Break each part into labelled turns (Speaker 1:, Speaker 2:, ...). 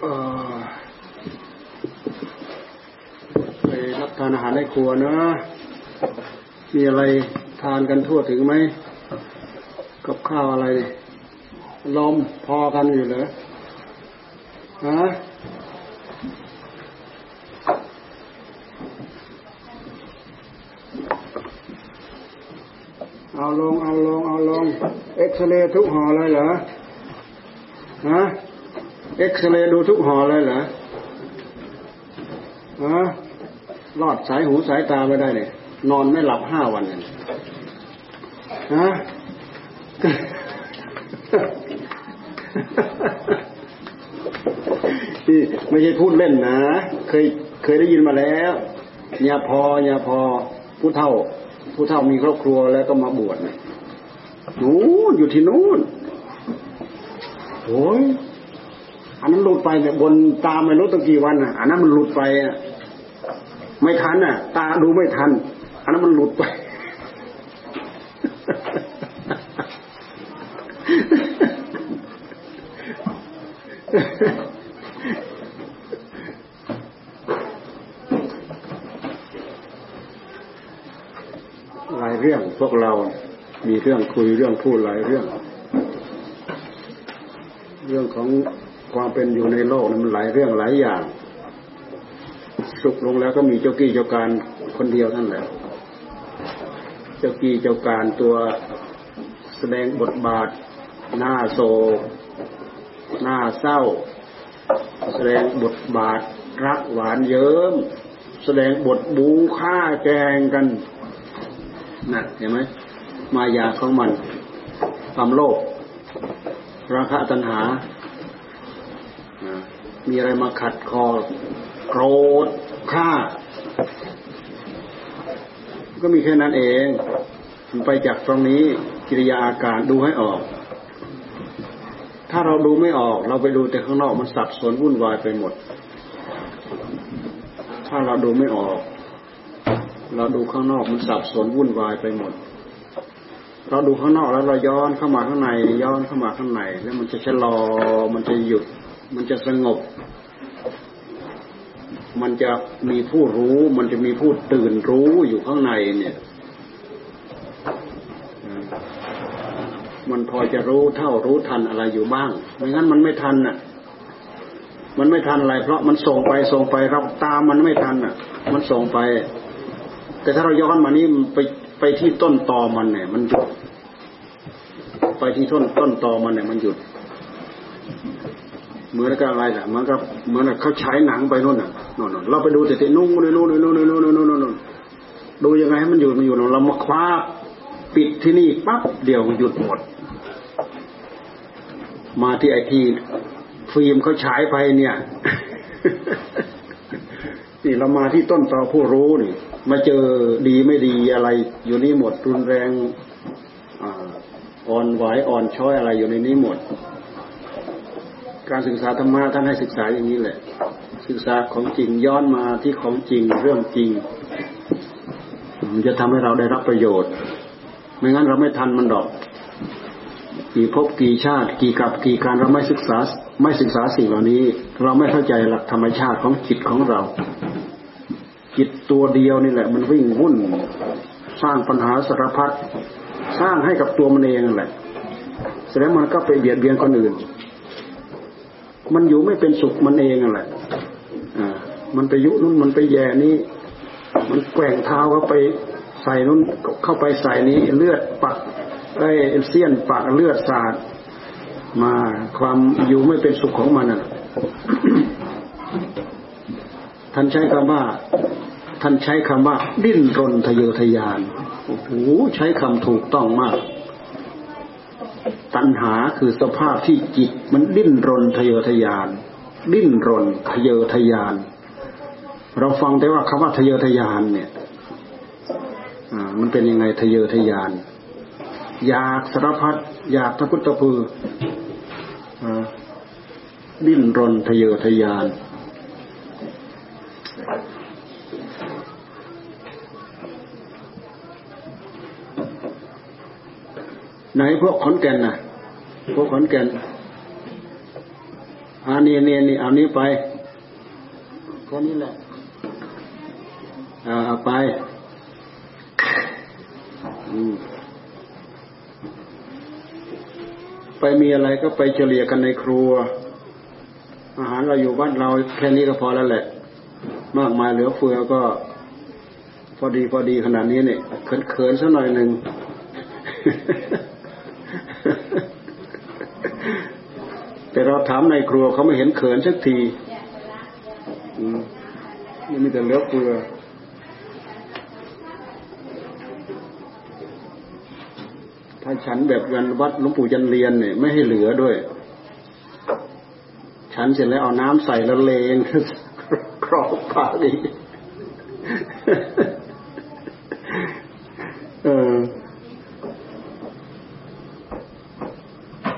Speaker 1: ไปรับทานอาหารในครัวนะ มีอะไรทานกันทั่วถึงไหม กับข้าวอะไร ลมพอกันอยู่เหรอฮะเอาลง เอาลง เอาลง เอ็กซเรย์ทุกห่อเลยเหรอ ฮะ เอ็กซเรย์ดูทุกหอเลยเหรอฮะรอดสายหูสายตาไม่ได้เนี่ยนอนไม่หลับห้าวันเลยฮะที่ไม่ใช่พูดเล่นนะ เคยเคยได้ยินมาแล้วยาพอยาพอผู้เท่า ผู้เท่ามีครอบครัวแล้วก็มาบวชนะนู้นอยู่ที่นู้นโอ้ย อันนั้นหลุดไปเนี่ยบนตาไม่รู้ตั้งกี่วันอะ อันนั้นมันหลุดไปอะไม่ทันอะ ตาดูไม่ทัน อันนั้นมันหลุดไป หลายเรื่องพวกเรามีเรื่องคุยเรื่องพูดหลายเรื่อง เรื่องของ ความเป็นอยู่ในโลกมันหลายเรื่องหลายอย่าง สุขลงแล้วก็มีเจ้ากี้เจ้าการคนเดียวนั่นแหละ เจ้ากี้เจ้าการตัวแสดงบทบาท หน้าโศกหน้าเศร้า แสดงบทบาทรักหวานเยิ้มแสดงบทบูฆ่าแกงกันนั่นเห็นไหมมายาของมันความโลภราคะตัณหา มีอะไรมาขัดคอโกรธฆ่า ก็มีแค่นั้นเองมันไปจากตรงนี้กิริยาอาการดูให้ออก ถ้าเราดูไม่ออก เราไปดูแต่ข้างนอกมันสับสนวุ่นวายไปหมด ถ้าเราดูไม่ออก เราดูข้างนอกมันสับสนวุ่นวายไปหมด เราดูข้างนอกแล้วเราย้อนเข้ามาข้างในย้อนเข้ามาข้างใน แล้วมันจะชะลอมันจะหยุด มันจะสงบ มันจะมีผู้รู้ มันจะมีผู้ตื่นรู้อยู่ข้างในเนี่ย มันพอจะรู้เท่ารู้ทันอะไรอยู่บ้าง ไม่งั้นมันไม่ทันน่ะ มันไม่ทันอะไร เพราะมันส่งไปส่งไปรับตามมันไม่ทันน่ะ มันส่งไป แต่ถ้าเราย้อนมานี่ไปไปที่ต้นตอมันเนี่ย มันหยุดไปที่ต้นต้นตอมันเนี่ยมันหยุด เหมือนกับอะไรอะเหมือนกับเหมือนกับเขาใช้หนังไปนู่นอะนู่นเราไปดูแต่ที่นู่นนู่นนู่นนู่นนู่นนู่นนู่นดูยังไงให้มันอยู่มันอยู่เรามาคว้าปิดที่นี่ปั๊บเดี๋ยวมันหยุดหมด มาที่ไอ้ที่ฟิล์มเขาฉายไปเนี่ยนี่เรามาที่ต้นตอผู้รู้นี่ มาเจอดีไม่ดีอะไร อยู่นี่หมดรุนแรงอ่อนไหวอ่อนช้อยอะไรอยู่ในนี้หมด การศึกษาธรรมะท่านให้ศึกษาอย่างนี้แหละ ศึกษาของจริงย้อนมาที่ของจริงเรื่องจริงมันจะทำให้เราได้รับประโยชน์ ไม่งั้นเราไม่ทันมันดอก กี่ภพกี่ชาติ กี่กับกี่การเราไม่ศึกษา ไม่ศึกษาสิ่งเหล่านี้ เราไม่เข้าใจหลักธรรมชาติของจิตของเรา จิตตัวเดียวนี่แหละ มันวิ่งวุ่น สร้างปัญหาสารพัดสร้างให้กับตัวมันเองนั่นแหละแสดงมันก็ไปเบียดเบียนคนอื่น มันอยู่ไม่เป็นสุขมันเองนั่นแหละอ่ามันไปยุนู้นมันไปแย่นี้ มันแกว่งเท้าเข้าไปใส่นู้นเข้าไปใส่นี้ เลือดปักได้เสี้ยนปากเลือดสาดมาความอยู่ไม่เป็นสุขของมันอะท่านใช้คำว่า ท่านใช้คำว่า ดิ้นรนทะเยอทะยานโอ้โหใช้คำถูกต้องมาก ตัณหาคือสภาพที่จิตมันดิ้นรนทะเยอทะยาน ดิ้นรนทะเยอทะยาน เราฟังแต่ว่าคำว่าทะเยอทะยานเนี่ยมันเป็นยังไงทะเยอทะยาน อยากสารพัดอยากทะพุทธพือดิ้นรนทะเยอทะยาน ไหนพวกขอนแก่นน่ะพวกขอนแก่นอันนี้นี่นี่เอานี้ไปแค่นี้แหละเอาไปไปมีอะไรก็ไปเฉลี่ยกันในครัว อาหารเราอยู่บ้านเราแค่นี้ก็พอแล้วแหละ มากมายเหลือเฟือก็ พอดีพอดีขนาดนี้เนี่ยเขินเขินสักหน่อยหนึ่ง แต่เราถามในครัวเขาไม่เห็นเขินสักทีนี่มีแต่เลือกเฟือถ้าฉันแบบกันวัดหลวงปู่จันเรียนเนี่ยไม่ให้เหลือด้วย ฉันเสร็จแล้วเอาน้ำใส่ละเลงครอบปากอีกเออ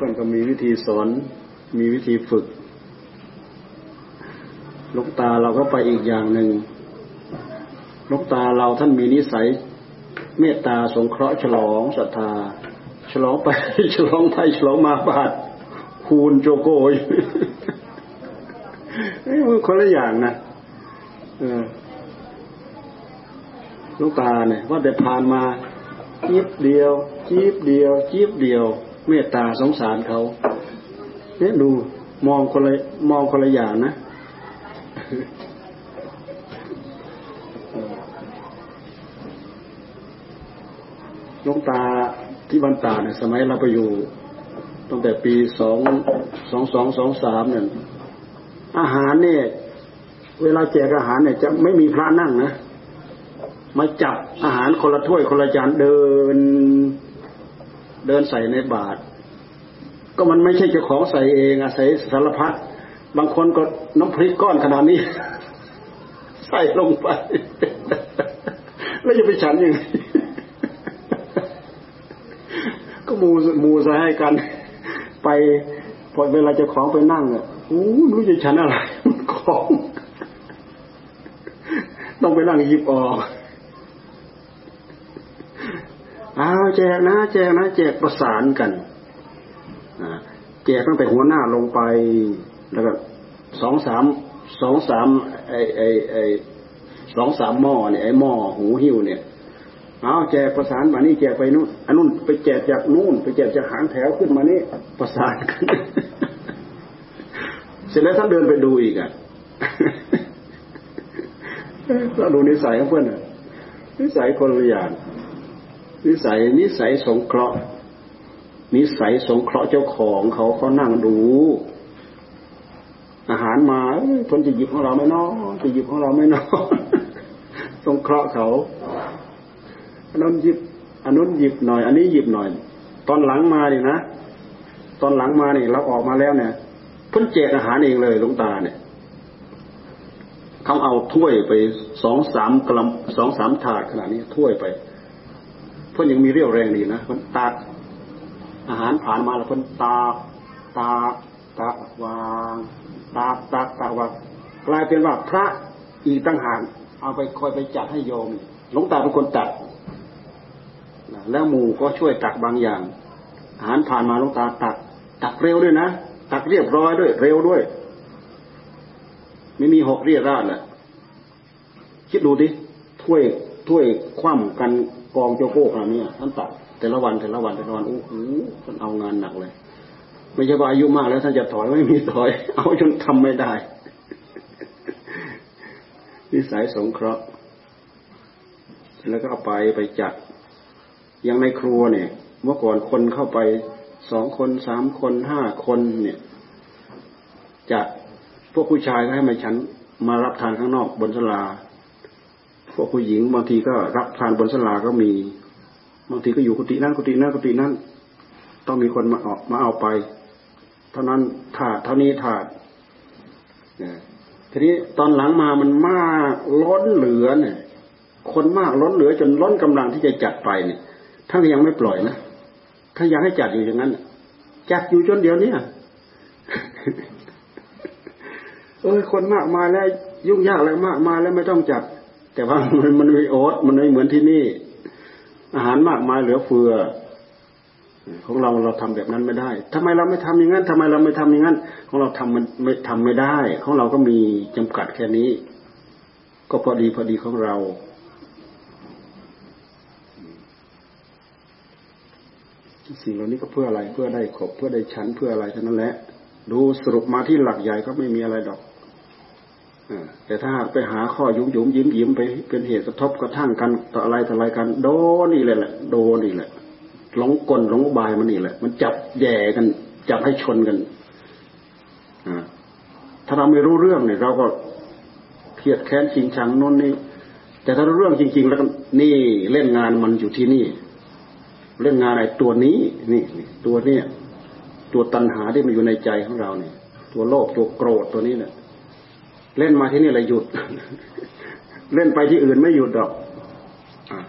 Speaker 1: เพื่อนก็มีวิธีสอน มีวิธีฝึกลูกตาเราก็ไปอีกอย่างหนึ่งลูกตาเราท่านมีนิสัย เมตตาสงเคราะห์ฉลองศรัทธา ฉลองไป ฉลองไปฉลองมาบาดคูณโจโกยนี่มันคนละอย่างนะเออลูกตาเนี่ย ว่าแต่ผ่านมา จีบเดียว จีบเดียว จีบเดียว เมตตาสงสารเขาเนี่ยดูมองคนละมองคนละอย่างนะลูกตาที่บันตาเนี่ยสมัยเราไปอยู่ตั้งแต่ปีสองสองสองสองสามเนี่ยอาหารเนี่ย เวลาแจกอาหารเนี่ย จะไม่มีพระนั่งนะมาจับอาหารคนละถ้วยคนละจานเดิน เดินใส่ในบาตรก็มันไม่ใช่เจ้าของใส่เองอาศัยสารพัดบางคนก็น้ำพริกก้อนขนาดนี้ ใส่ลงไป แล้วจะไปฉันยังไงก็มูมูใส่ให้กัน ไปพอเวลาจะของไปนั่งอะอู้รู้จะฉันอะไรของ ต้องไปนั่งหยิบออก เอาแจกนะแจกนะแจกประสานกันแจกตั้งแต่หัวหน้าลงไปแล้วก็สองสามสองสามไอไอไอสองสามหม้อเนี่ยไอหม้อหูหิ้วเนี่ยเอาแจกประสานมานี่แจกไปนู่นอันนู้นไปแจกจากนู่น ไปแจกจากหางแถวขึ้นมานี่ประสานกันเสร็จแล้วท่านเดินไปดูอีกอะเราดูนิสัยของเพื่อนนิสัยคนละอย่าง นิสัยนิสัยสงเคราะห์ นิสัยสงเคราะห์เจ้าของเขาเขานั่งดู อาหารมาคนจะหยิบของเราไม่นอจะหยิบของเราไม่นอสงเคราะห์เขาอันนั้นหยิบอันนู้นหยิบหน่อย อันนี้หยิบหน่อย ตอนหลังมาเนี่ยนะตอนหลังมาเนี่ยเราออกมาแล้วเนี่ยเพิ่นแจกอาหารเองเลยลุงตาเนี่ยเขาเอาถ้วยไปสองสามกลัมสองสามถาดขนาดนี้ถ้วยไป พื่นยังมีเรี่ยวแรงดีนะเพิ่นตักอาหารผ่านมาแล้วเพิ่นตากตากตากวางตากตากตากวางกลายเป็นว่าพระอีกตั้งหากเอาไปคอยไปจัดให้โยมหลวงตาเป็นคนตัดแล้วหมู่ก็ช่วยตักบางอย่าง อาหารผ่านมาหลวงตาตัก ตักเร็วด้วยนะตักเรียบร้อยด้วย เร็วด้วย ไม่มีหกเรียราดแหละคิดดูดิถ้วยถ้วยคว่ำกัน กองโจโก้ขนาดนี้ท่านตักแต่ละวันแต่ละวันแต่ละวันโอ้โหท่านเอางานหนักเลย ไม่ใช่ว่าอายุมากแล้วท่านจะถอยไม่มีถอย เอาจนทำไม่ได้นิสัยสงเคราะห์ แล้วก็เอาไปไปจัดอย่างในครัวเนี่ย เมื่อก่อนคนเข้าไปสองคนสามคนห้าคนเนี่ยจะพวกผู้ชายก็ให้มาฉันมารับทานข้างนอกบนสลา วกผู้หญิงบางทีก็รับทานบนสลาก็มีบางทีก็อยู่กุฏินั้นกุฏินั้นกุฏินั้น ต้องมีคนมาออกมาเอาไป เท่านั้นถาดเท่านี้ถาดทีนี้ตอนหลังมามันมากล้นเหลือเนี่ย คนมากล้นเหลือจนล้นกำลังที่จะจัดไปเนี่ยท่านยังไม่ปล่อยนะท่ายังให้จัดอยู่อย่างนั้นจัดอยู่จนเดียวนี้เออคนมากมาแล้วยุ่งยากอะไรมากมาแล้วไม่ต้องจัด แต่ว่ามันมันไม่โอ๊ตมันไม่เหมือนที่นี่ อาหารมากมายเหลือเฟือ ของเราเราทำแบบนั้นไม่ได้ทำไมเราไม่ทำอย่างนั้นทำไมเราไม่ทำอย่างนั้น ของเราทำมันไม่ทำไม่ได้ ของเราก็มีจำกัดแค่นี้ ก็พอดีพอดีของเราสิ่งเหล่านี้ก็เพื่ออะไรเพื่อได้ขบเพื่อได้ชั้นเพื่ออะไรเท่านั้นแหละ ดูสรุปมาที่หลักใหญ่ก็ไม่มีอะไรดอก แต่ถ้าไปหาข้อยุ้มยุ้มยิ้มยิ้มไปเป็นเหตุกระทบกระทั่งกันต่ออะไรต่ออะไรกัน โดนี่แหละ โดนี่แหละหลงกลหลงบายมันนี่แหละ มันจับแย่กัน จับให้ชนกันถ้าเราไม่รู้เรื่องเนี่ยเราก็เครียดแค้นชิงชังน้นนี่แต่ถ้ารู้เรื่องจริง ๆ แล้วนี่เล่นงานมันอยู่ที่นี่ เล่นงานอะไรตัวนี้นี่ตัวเนี้ยตัวตัณหาที่มันอยู่ในใจของเราเนี่ย ตัวโลภตัวโกรธตัวนี้เนี่ย เล่นมาที่นี่อะไรหยุด เล่นไปที่อื่นไม่หยุดดอก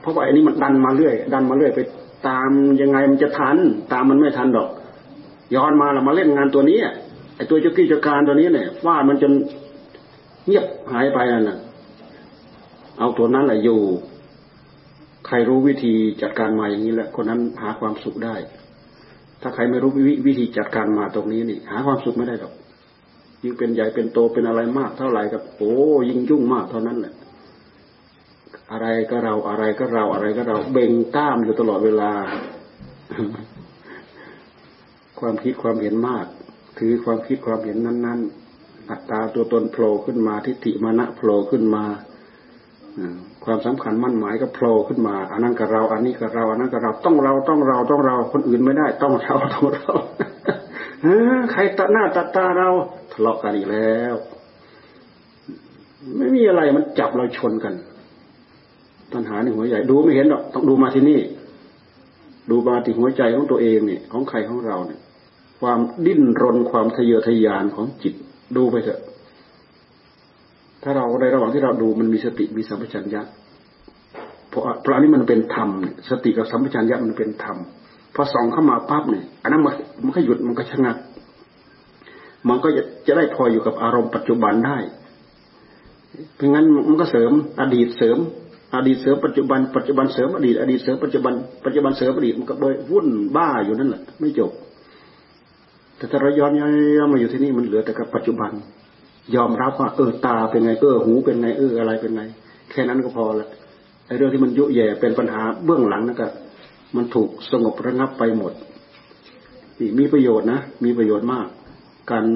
Speaker 1: เพราะว่าอันนี้มันดันมาเรื่อย ดันมาเรื่อยไปตามยังไงมันจะทัน ตามมันไม่ทันดอก ย้อนมาเรามาเล่นงานตัวนี้ไอ้ตัวเจ้ากี้เจ้าการตัวนี้เนี่ยว่ามันจนเงียบหายไปนั่นน่ะ เอาตัวนั้นแหละอยู่ ใครรู้วิธีจัดการมาอย่างนี้แหละคนนั้นหาความสุขได้ ถ้าใครไม่รู้วิธีจัดการมาตรงนี้นี่ หาความสุขไม่ได้หรอก ยิ่งเป็นใหญ่เป็นโตเป็นอะไรมาก เท่าไหร่กับโอ้ยิ่งยุ่งมากเท่านั้นแหละอะไรก็เราอะไรก็เราอะไรก็เราเบ่งต้ามอยู่ตลอดเวลา ความคิดความเห็นมาก ถือความคิดความเห็นนั้น ๆ อัตตาตัวตนโผล่ขึ้นมาทิฏฐิมานะโผล่ขึ้นมาความสำคัญมั่นหมายก็โผล่ขึ้นมา อันนั้นกับเรา อันนี้กับเราอันนั้นกับเราต้องเราต้องเราต้องเราคนอื่นไม่ได้ ต้องเราต้องเราใครตัดหน้าตัดตาเรา ทะเลาะกันอีกแล้ว ไม่มีอะไรมันจับเราชนกันตัณหาในหัวใหญ่ดูไม่เห็นหรอกต้องดูมาที่นี่ ดูมาที่หัวใจของตัวเองเนี่ย ของใครของเราเนี่ย ความดิ้นรนความทะเยอทะยานของจิตดูไปเถอะ ถ้าเราในระหว่างที่เราดูมันมีสติมีสัมปชัญญะเพราะเพราะอันนี้มันเป็นธรรมสติกับสัมปชัญญะมันเป็นธรรมพอส่องเข้ามาปั๊บเนี่ยอันนั้นมันมันก็หยุดมันก็ชะงัก มันก็จะจะได้พออยู่กับอารมณ์ปัจจุบันได้เพราะงั้นมันก็เสริมอดีตเสริม อดีตเสริมปัจจุบันปัจจุบันเสริมอดีตอดีตเสริมปัจจุบันปัจจุบันเสริมอดีตมันก็เบยวุ่นบ้าอยู่นั่นแหละไม่จบ แต่ถ้าเราย้อนย้อนมาอยู่ที่นี่มันเหลือแต่กับปัจจุบัน ยอมรับว่าเออตาเป็นไงเออหูเป็นไงเอออะไรเป็นไง แค่นั้นก็พอละไอ้เรื่องที่มันยุ่ยแย่เป็นปัญหาเบื้องหลังนั่นก็มันถูกสงบระงับไปหมดนี่มีประโยชน์นะ มีประโยชน์มาก การ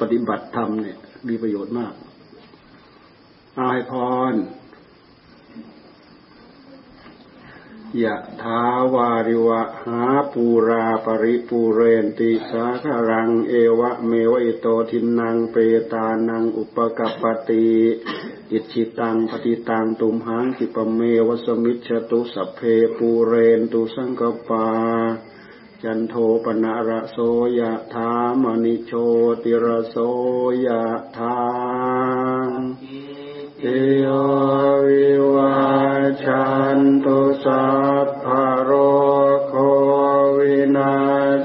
Speaker 1: ปฏิบัติธรรมเนี่ย มีประโยชน์มากเอาพรยะถาวาริวะหาปูรา ปะริปูเรนติสาคะรังเอวะเมวะอิโตทินนังเปตานังอุปะกัปปะติอิจฉิตังปัตถิตังตุมหัง ขิปปะเมวะ สะมิชฌะตุสัพเพปูเรนตุสังกัปปา จันโทปนาระโสยะธามณิโชติระโสยะธาเอวิวาชันตุสัพพโรโควินา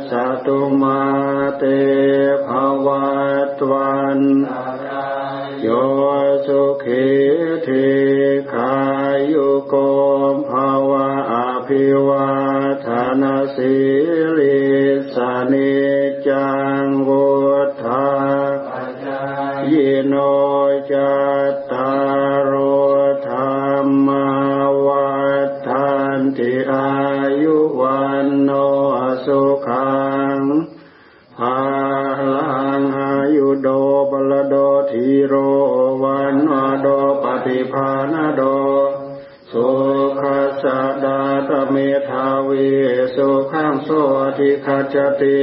Speaker 1: สตุมา สุขังภาลังอายุโดบลโดทีโรวันโดปฏิภาณโดสุขัสดาตเมธาวีสุขังโสทิคัจติ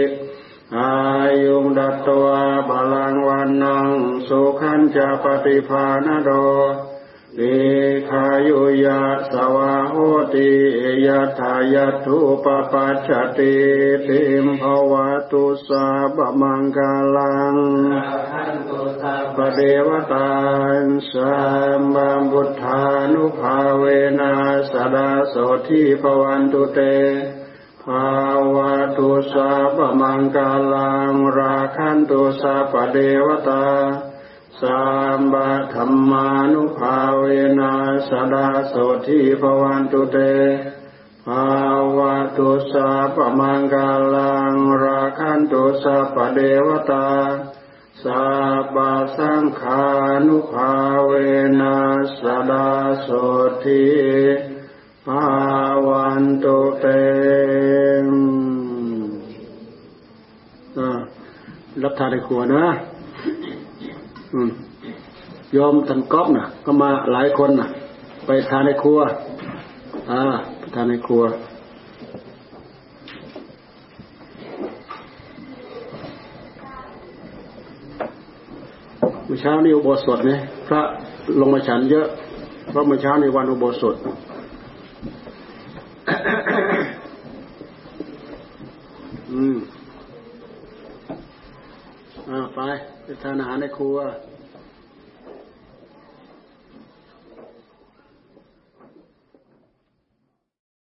Speaker 1: อายุงดัตตวาบาลังวันนังสุขันจะปฏิภาณโดวิขายุยะสวาโหติ ยทายาทุปปัจจติติมภวตุสาบมังกาลังปเดวตาสัมบัมบุทธานุภาเวนะสดาโสทิภวันตุเตภาวะตุสาบมังกาลังราคันตุสาปเดวตาสัมบะธรรมานุภาเวนะสดาโสทิภวันตุเต ภภาวะตุสาปมังกาลังราคันตุสาปเดวตาสัพสังขานุภาเวนัสดาโสทิภาวันตุเตมรับทานในครัวนะยอมทันก๊อบนะก็มาหลายคนนะไปทานในครัว อ่า ทานในครัว เมื่อเช้านี่อุโบสถเนี่ยพระลงมาฉันเยอะ เพราะเมื่อเช้าในวันอุโบสถอืมอ่าไปไปทานอาหารในครัว